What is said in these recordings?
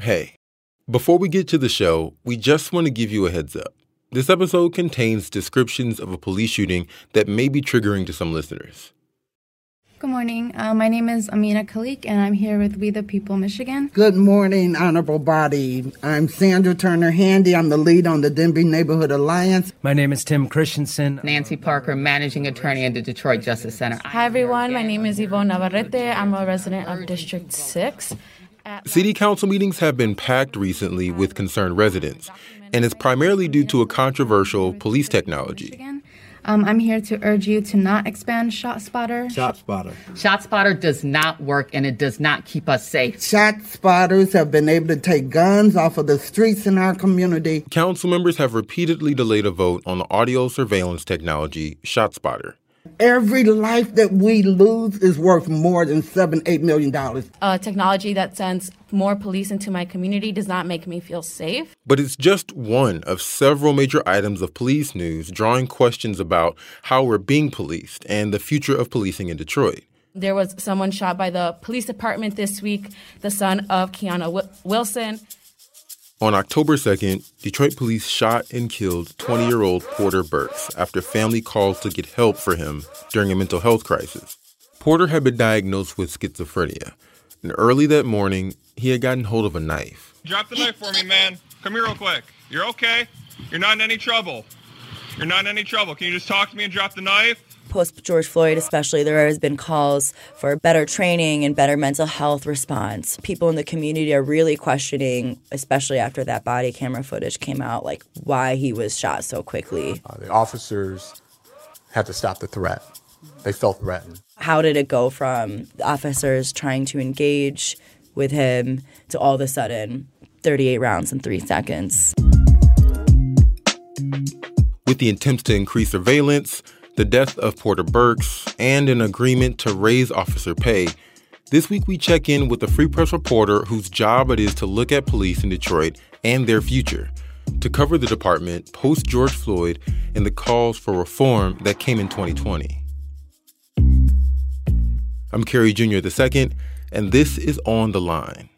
Hey, before we get to the show, we just want to give you a heads up. This episode contains descriptions of a police shooting that may be triggering to some listeners. Good morning. Uh, my name is Amina Khalik, and I'm here with We the People Michigan. Good morning, Honorable Body. I'm Sandra Turner Handy. I'm the lead on the Denby Neighborhood Alliance. My name is Tim Christensen. Nancy Parker, Managing Attorney at the Detroit Justice Center. Hi, everyone. My name is Yvonne Navarrete. I'm a resident of District 6. City council meetings have been packed recently with concerned residents, and it's primarily due to a controversial police technology. Um, I'm here to urge you to not expand ShotSpotter. ShotSpotter. ShotSpotter does not work and it does not keep us safe. ShotSpotters have been able to take guns off of the streets in our community. Council members have repeatedly delayed a vote on the audio surveillance technology ShotSpotter. Every life that we lose is worth more than seven, eight million dollars. Uh, technology that sends more police into my community does not make me feel safe. But it's just one of several major items of police news drawing questions about how we're being policed and the future of policing in Detroit. There was someone shot by the police department this week, the son of Kiana w- Wilson. On October 2nd, Detroit police shot and killed 20 year old Porter Burks after family called to get help for him during a mental health crisis. Porter had been diagnosed with schizophrenia, and early that morning, he had gotten hold of a knife. Drop the knife for me, man. Come here real quick. You're okay? You're not in any trouble. You're not in any trouble. Can you just talk to me and drop the knife? Post George Floyd, especially, there has been calls for better training and better mental health response. People in the community are really questioning, especially after that body camera footage came out, like why he was shot so quickly. Uh, the officers had to stop the threat. They felt threatened. How did it go from the officers trying to engage with him to all of a sudden 38 rounds in three seconds? With the attempts to increase surveillance, the death of Porter Burks, and an agreement to raise officer pay, this week we check in with a Free Press reporter whose job it is to look at police in Detroit and their future, to cover the department post George Floyd and the calls for reform that came in 2020. I'm Kerry Jr. II, and this is On the Line.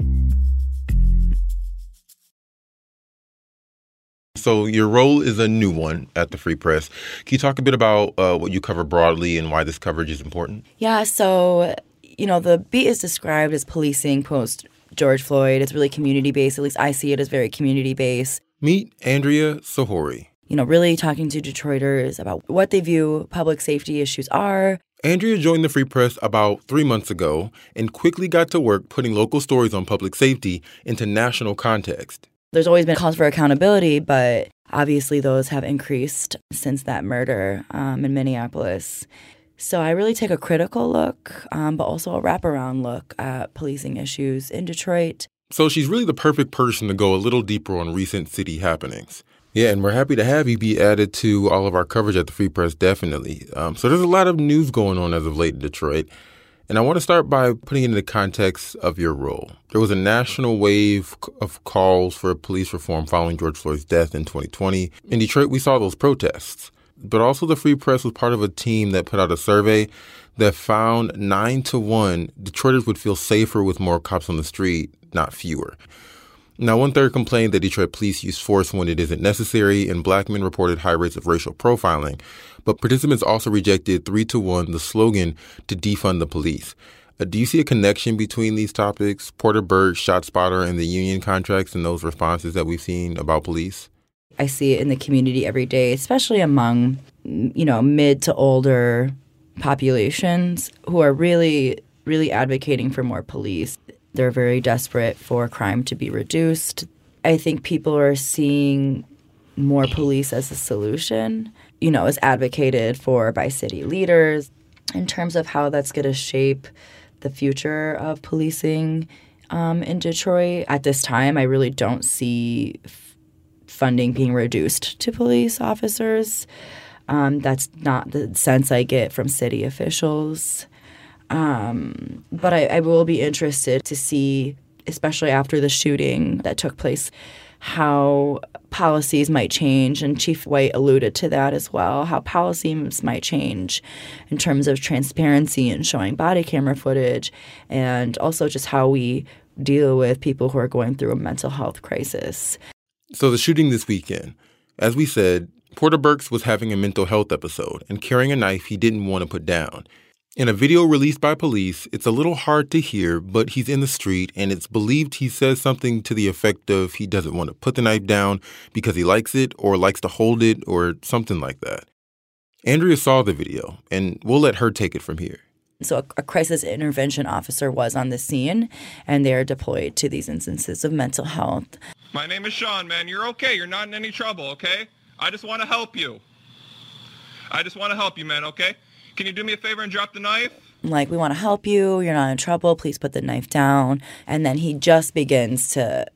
So your role is a new one at the Free Press. Can you talk a bit about uh, what you cover broadly and why this coverage is important? Yeah, so you know the beat is described as policing post George Floyd. It's really community based. At least I see it as very community based. Meet Andrea Sahouri. You know, really talking to Detroiters about what they view public safety issues are. Andrea joined the Free Press about three months ago and quickly got to work putting local stories on public safety into national context. There's always been calls for accountability, but obviously those have increased since that murder um, in Minneapolis. So I really take a critical look, um, but also a wraparound look at policing issues in Detroit. So she's really the perfect person to go a little deeper on recent city happenings. Yeah, and we're happy to have you be added to all of our coverage at the Free Press, definitely. Um, so there's a lot of news going on as of late in Detroit. And I want to start by putting it in the context of your role. There was a national wave of calls for police reform following George Floyd's death in 2020. In Detroit, we saw those protests. But also, the Free Press was part of a team that put out a survey that found nine to one Detroiters would feel safer with more cops on the street, not fewer. Now, one third complained that Detroit police use force when it isn't necessary, and black men reported high rates of racial profiling. But participants also rejected three to one the slogan to defund the police. Uh, do you see a connection between these topics, Porter Burke, ShotSpotter, and the union contracts and those responses that we've seen about police? I see it in the community every day, especially among, you know, mid to older populations who are really, really advocating for more police. They're very desperate for crime to be reduced. I think people are seeing more police as a solution, you know, as advocated for by city leaders in terms of how that's going to shape the future of policing um, in Detroit. At this time, I really don't see f- funding being reduced to police officers. Um, that's not the sense I get from city officials. Um, but I, I will be interested to see, especially after the shooting that took place, how policies might change. And Chief White alluded to that as well, how policies might change in terms of transparency and showing body camera footage, and also just how we deal with people who are going through a mental health crisis. So, the shooting this weekend, as we said, Porter Burks was having a mental health episode and carrying a knife he didn't want to put down. In a video released by police, it's a little hard to hear, but he's in the street and it's believed he says something to the effect of he doesn't want to put the knife down because he likes it or likes to hold it or something like that. Andrea saw the video, and we'll let her take it from here. So, a, a crisis intervention officer was on the scene, and they're deployed to these instances of mental health. My name is Sean, man. You're okay. You're not in any trouble, okay? I just want to help you. I just want to help you, man, okay? Can you do me a favor and drop the knife? Like, we want to help you. You're not in trouble. Please put the knife down. And then he just begins to,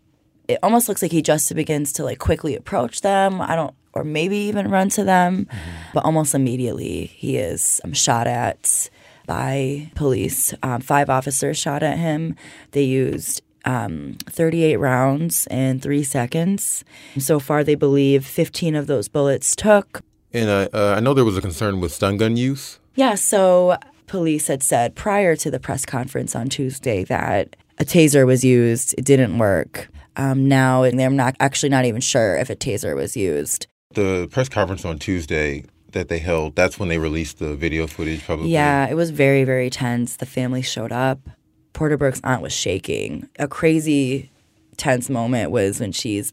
it almost looks like he just begins to like quickly approach them. I don't, or maybe even run to them. Mm-hmm. But almost immediately, he is um, shot at by police. Um, five officers shot at him. They used um, 38 rounds in three seconds. So far, they believe 15 of those bullets took. And uh, uh, I know there was a concern with stun gun use. Yeah, so police had said prior to the press conference on Tuesday that a taser was used, it didn't work. Um, now they're not actually not even sure if a taser was used. The press conference on Tuesday that they held, that's when they released the video footage publicly. Yeah, it was very, very tense. The family showed up. Porter Burke's aunt was shaking. A crazy tense moment was when she's,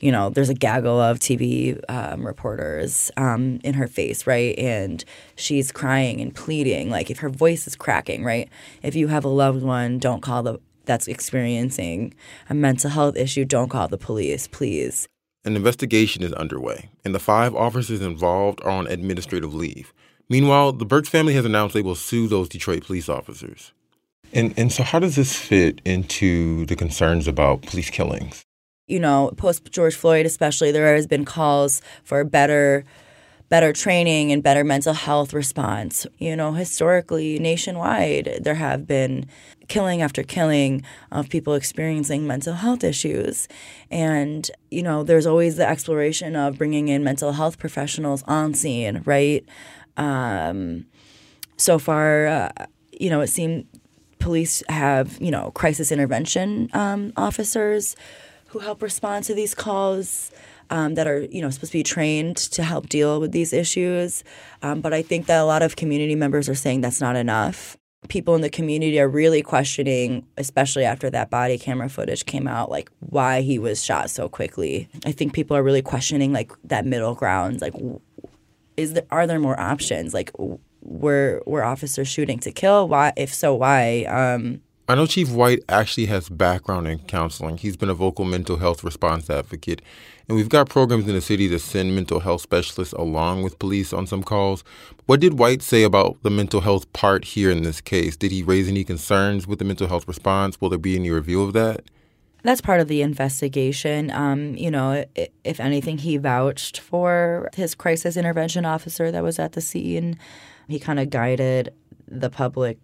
you know, there's a gaggle of TV um, reporters um, in her face, right? And she's crying and pleading, like if her voice is cracking, right? If you have a loved one, don't call the that's experiencing a mental health issue, don't call the police, please. An investigation is underway, and the five officers involved are on administrative leave. Meanwhile, the Burks family has announced they will sue those Detroit police officers. And and so how does this fit into the concerns about police killings? You know, post George Floyd especially there has been calls for better better training and better mental health response. You know, historically nationwide there have been killing after killing of people experiencing mental health issues. And, you know, there's always the exploration of bringing in mental health professionals on scene, right? Um, so far, uh, you know, it seemed police have, you know, crisis intervention um, officers who help respond to these calls. Um, that are you know supposed to be trained to help deal with these issues. Um, but I think that a lot of community members are saying that's not enough. People in the community are really questioning, especially after that body camera footage came out, like why he was shot so quickly. I think people are really questioning like that middle ground, like is there are there more options? Like were were officers shooting to kill? Why? If so, why? Um, I know Chief White actually has background in counseling. He's been a vocal mental health response advocate, and we've got programs in the city to send mental health specialists along with police on some calls. What did White say about the mental health part here in this case? Did he raise any concerns with the mental health response? Will there be any review of that? That's part of the investigation. Um, you know, if anything, he vouched for his crisis intervention officer that was at the scene. He kind of guided the public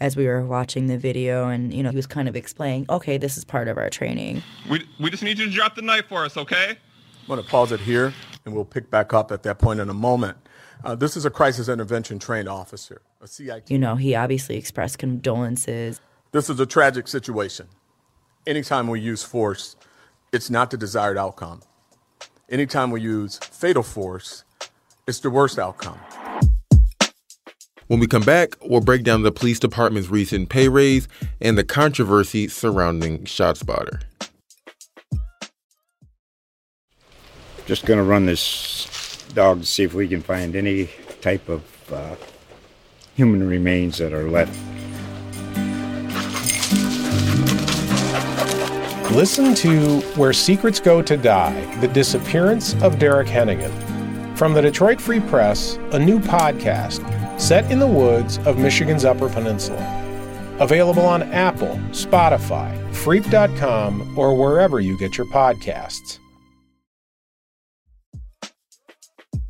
as we were watching the video and you know he was kind of explaining okay this is part of our training. We, we just need you to drop the knife for us okay? I'm going to pause it here and we'll pick back up at that point in a moment. Uh, this is a crisis intervention trained officer a cit you know he obviously expressed condolences. This is a tragic situation. Anytime we use force it's not the desired outcome. Anytime we use fatal force it's the worst outcome when we come back, we'll break down the police department's recent pay raise and the controversy surrounding ShotSpotter. Just going to run this dog to see if we can find any type of uh, human remains that are left. Listen to Where Secrets Go to Die The Disappearance of Derek Hennigan. From the Detroit Free Press, a new podcast set in the woods of Michigan's Upper Peninsula. Available on Apple, Spotify, Freep.com, or wherever you get your podcasts.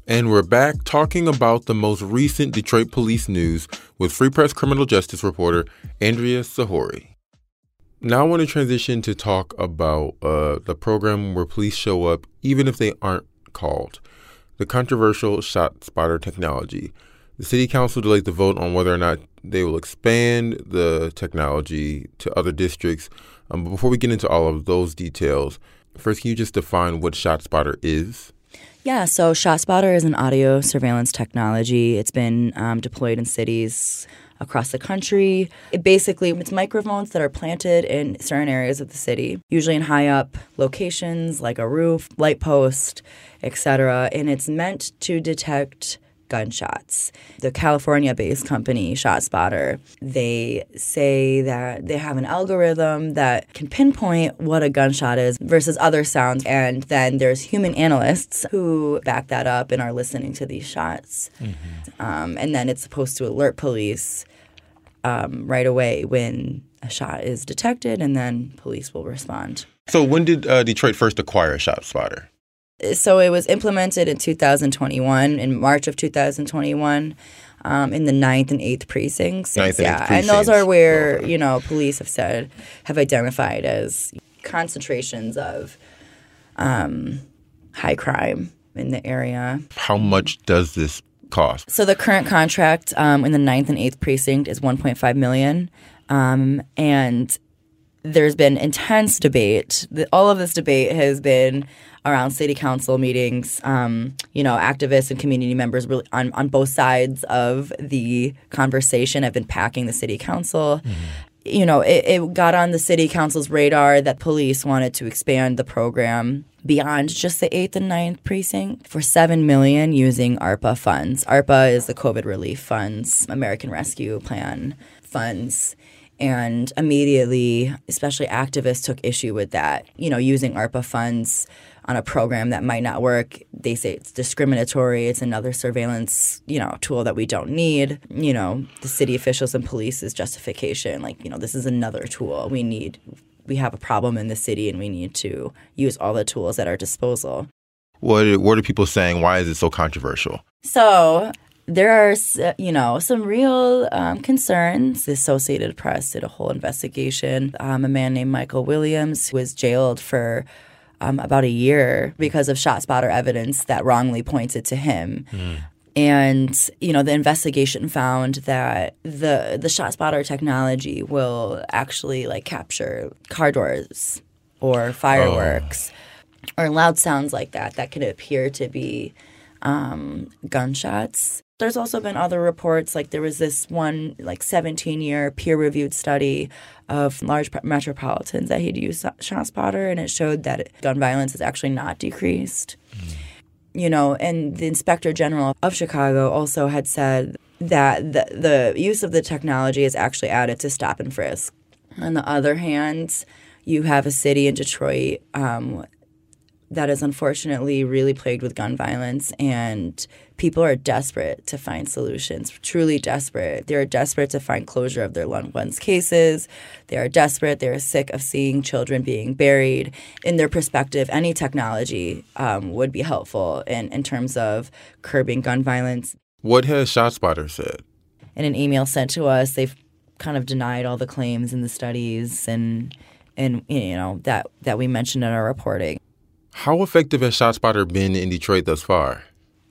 And we're back talking about the most recent Detroit police news with Free Press criminal justice reporter Andrea Sahouri. Now I want to transition to talk about uh, the program where police show up even if they aren't called the controversial Shot Spotter technology. The city council delayed the vote on whether or not they will expand the technology to other districts. Um, but before we get into all of those details, first, can you just define what ShotSpotter is? Yeah, so ShotSpotter is an audio surveillance technology. It's been um, deployed in cities across the country. It basically it's microphones that are planted in certain areas of the city, usually in high up locations like a roof, light post, etc. And it's meant to detect gunshots. The California based company, ShotSpotter, they say that they have an algorithm that can pinpoint what a gunshot is versus other sounds. And then there's human analysts who back that up and are listening to these shots. Mm-hmm. Um, and then it's supposed to alert police um, right away when a shot is detected, and then police will respond. So, when did uh, Detroit first acquire ShotSpotter? So it was implemented in 2021, in March of 2021. Um, in the ninth and eighth precincts. Ninth yeah, and, eighth precincts. and those are where you know police have said have identified as concentrations of um, high crime in the area. How much does this cost? So the current contract um, in the ninth and eighth precinct is 1.5 million, um, and there's been intense debate. All of this debate has been around city council meetings. Um, you know, activists and community members really on, on both sides of the conversation have been packing the city council. Mm-hmm. You know, it, it got on the city council's radar that police wanted to expand the program beyond just the eighth and ninth precinct for seven million using ARPA funds. ARPA is the COVID relief funds, American Rescue Plan funds. And immediately, especially activists took issue with that, you know, using ARPA funds on a program that might not work. They say it's discriminatory. It's another surveillance, you know, tool that we don't need. You know, the city officials and police's justification, like, you know, this is another tool we need. We have a problem in the city, and we need to use all the tools at our disposal. What What are people saying? Why is it so controversial? So there are, you know, some real um, concerns. The Associated Press did a whole investigation. Um, a man named Michael Williams was jailed for um, about a year because of ShotSpotter evidence that wrongly pointed to him. Mm. And you know the investigation found that the the ShotSpotter technology will actually like capture car doors or fireworks oh. or loud sounds like that that can appear to be um, gunshots. There's also been other reports, like there was this one, like 17 year peer reviewed study of large metropolitans that he'd used ShotSpotter, and it showed that gun violence has actually not decreased. Mm. You know, and the inspector general of Chicago also had said that the, the use of the technology is actually added to stop and frisk. On the other hand, you have a city in Detroit um, that is unfortunately really plagued with gun violence and people are desperate to find solutions truly desperate. They're desperate to find closure of their loved ones cases. They are desperate. They're sick of seeing children being buried. In their perspective any technology um, would be helpful in, in terms of curbing gun violence. What has shotspotter said? In an email sent to us they've kind of denied all the claims in the studies and and you know that that we mentioned in our reporting how effective has ShotSpotter been in Detroit thus far?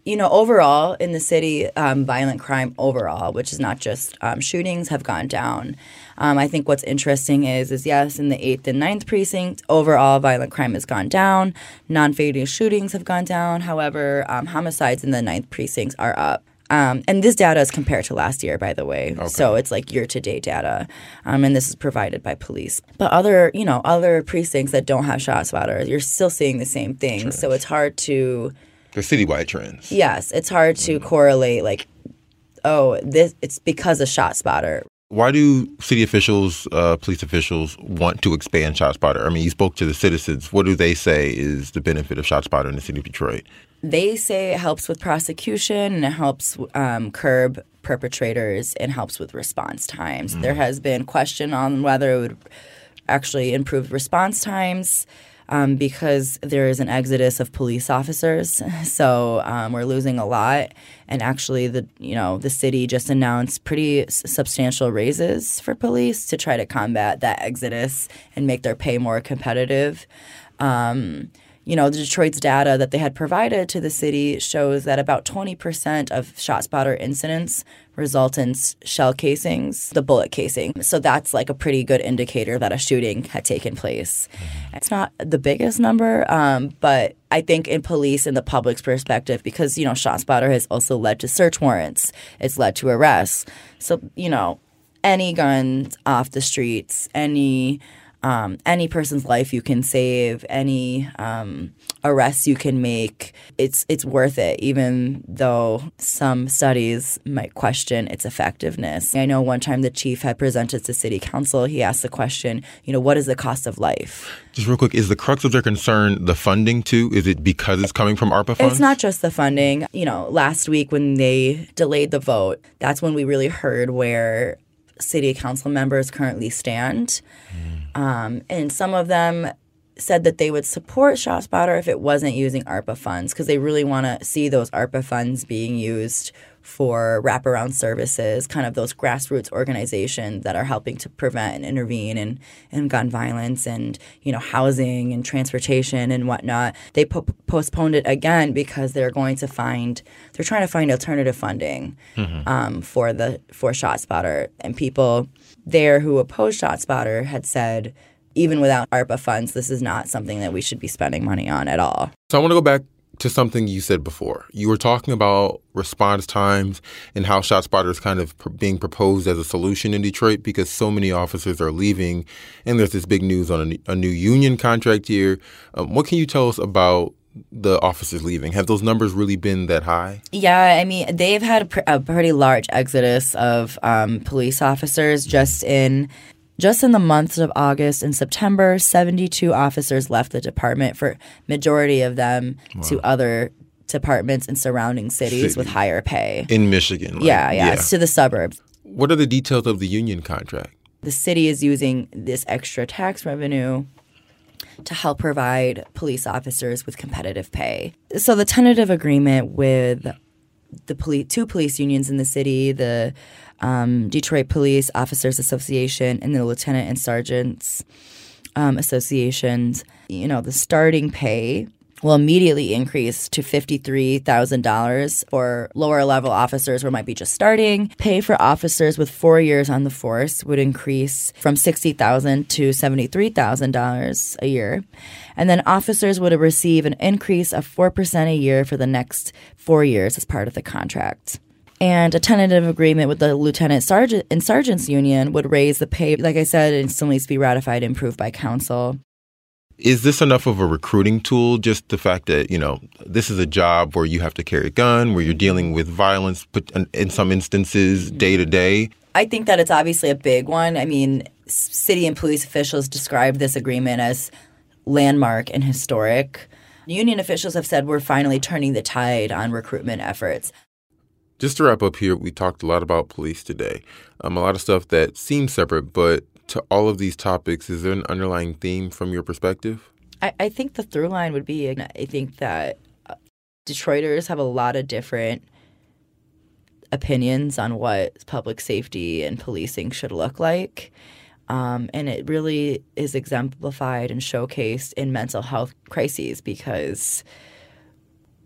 You know, overall in the city, um, violent crime overall, which is not just um, shootings, have gone down. Um, I think what's interesting is, is yes, in the eighth and ninth precinct, overall violent crime has gone down. Non-fatal shootings have gone down. However, um, homicides in the ninth precincts are up. Um, and this data is compared to last year, by the way. Okay. So it's like year to date data, um, and this is provided by police. But other, you know, other precincts that don't have ShotSpotter, you're still seeing the same thing. Trends. So it's hard to. The citywide trends. Yes, it's hard to mm correlate. Like, oh, this it's because of shot spotter. Why do city officials, uh, police officials want to expand ShotSpotter? I mean, you spoke to the citizens. What do they say is the benefit of ShotSpotter in the city of Detroit? They say it helps with prosecution and it helps um, curb perpetrators and helps with response times. Mm. There has been question on whether it would actually improve response times. Um, because there is an exodus of police officers, so um, we're losing a lot. And actually, the you know the city just announced pretty s- substantial raises for police to try to combat that exodus and make their pay more competitive. Um, you know, the Detroit's data that they had provided to the city shows that about 20% of ShotSpotter incidents result in shell casings, the bullet casing. So that's like a pretty good indicator that a shooting had taken place. It's not the biggest number, um, but I think in police and the public's perspective, because, you know, ShotSpotter has also led to search warrants, it's led to arrests. So, you know, any guns off the streets, any um, any person's life you can save, any um, arrests you can make, it's it's worth it, even though some studies might question its effectiveness. I know one time the chief had presented to city council. He asked the question, you know, what is the cost of life? Just real quick, is the crux of their concern the funding too? Is it because it's coming from ARPA funds? It's not just the funding. You know, last week when they delayed the vote, that's when we really heard where city council members currently stand. Um, and some of them said that they would support ShotSpotter if it wasn't using ARPA funds because they really want to see those ARPA funds being used for wraparound services, kind of those grassroots organizations that are helping to prevent and intervene in, in gun violence and you know housing and transportation and whatnot. They po- postponed it again because they're going to find they're trying to find alternative funding Mhm. um, for the for ShotSpotter and people there who oppose ShotSpotter had said even without ARPA funds, this is not something that we should be spending money on at all. So I want to go back to something you said before. You were talking about response times and how ShotSpotter is kind of pr- being proposed as a solution in Detroit because so many officers are leaving, and there's this big news on a, new union contract here. Um, what can you tell us about the officers leaving? Have those numbers really been that high? Yeah, I mean, they've had a, pr- a pretty large exodus of um, police officers just in just in the months of August and September. Seventy-two officers left the department. For majority of them to other departments in surrounding cities with higher pay. In Michigan. like- yeah, yeah, it's to the suburbs. What are the details of the union contract? the city is using this extra tax revenue to help provide police officers with competitive pay. So the tentative agreement with the police, two police unions in the city, the um, Detroit Police Officers Association and the Lieutenant and Sergeants um, Associations, you know, the starting pay will immediately increase to $53,000 for lower level officers who might be just starting. Pay for officers with four years on the force would increase from 60,000 to $73,000 a year. And then officers would receive an increase of 4% a year for the next four years as part of the contract. And a tentative agreement with the lieutenant sergeant and sergeants union would raise the pay. Like I said, it still needs to be ratified and approved by council. Is this enough of a recruiting tool? Just the fact that, you know, this is a job where you have to carry a gun, where you're dealing with violence in some instances day to day. I think that it's obviously a big one. I mean, city and police officials describe this agreement as landmark and historic. Union officials have said we're finally turning the tide on recruitment efforts. Just to wrap up here, we talked a lot about police today. Um, a lot of stuff that seems separate, but to all of these topics, is there an underlying theme from your perspective? I, I think the through line would be I think that uh, Detroiters have a lot of different opinions on what public safety and policing should look like. Um, and it really is exemplified and showcased in mental health crises because,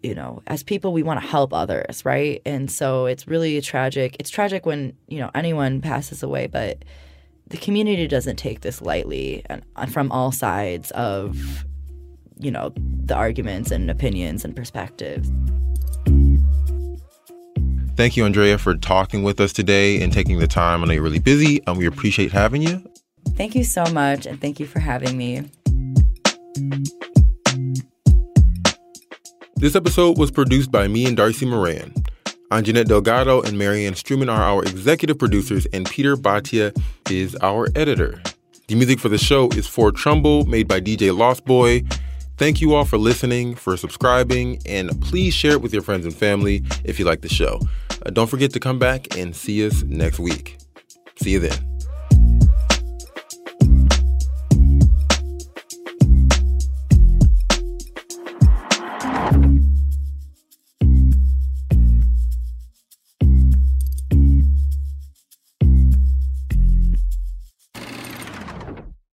you know, as people, we want to help others, right? And so it's really tragic. It's tragic when, you know, anyone passes away, but the community doesn't take this lightly and and from all sides of you know the arguments and opinions and perspectives Thank you, Andrea, for talking with us today and taking the time. I know you're really busy, and we appreciate having you. thank you so much and thank you for having me This episode was produced by me and Darcy Moran. Anjanette Delgado and Marianne Struman are our executive producers, and Peter Bhatia is our editor. The music for the show is For Trumbull, made by DJ Lost Boy. Thank you all for listening, for subscribing, and please share it with your friends and family if you like the show. Uh, don't forget to come back and see us next week. See you then.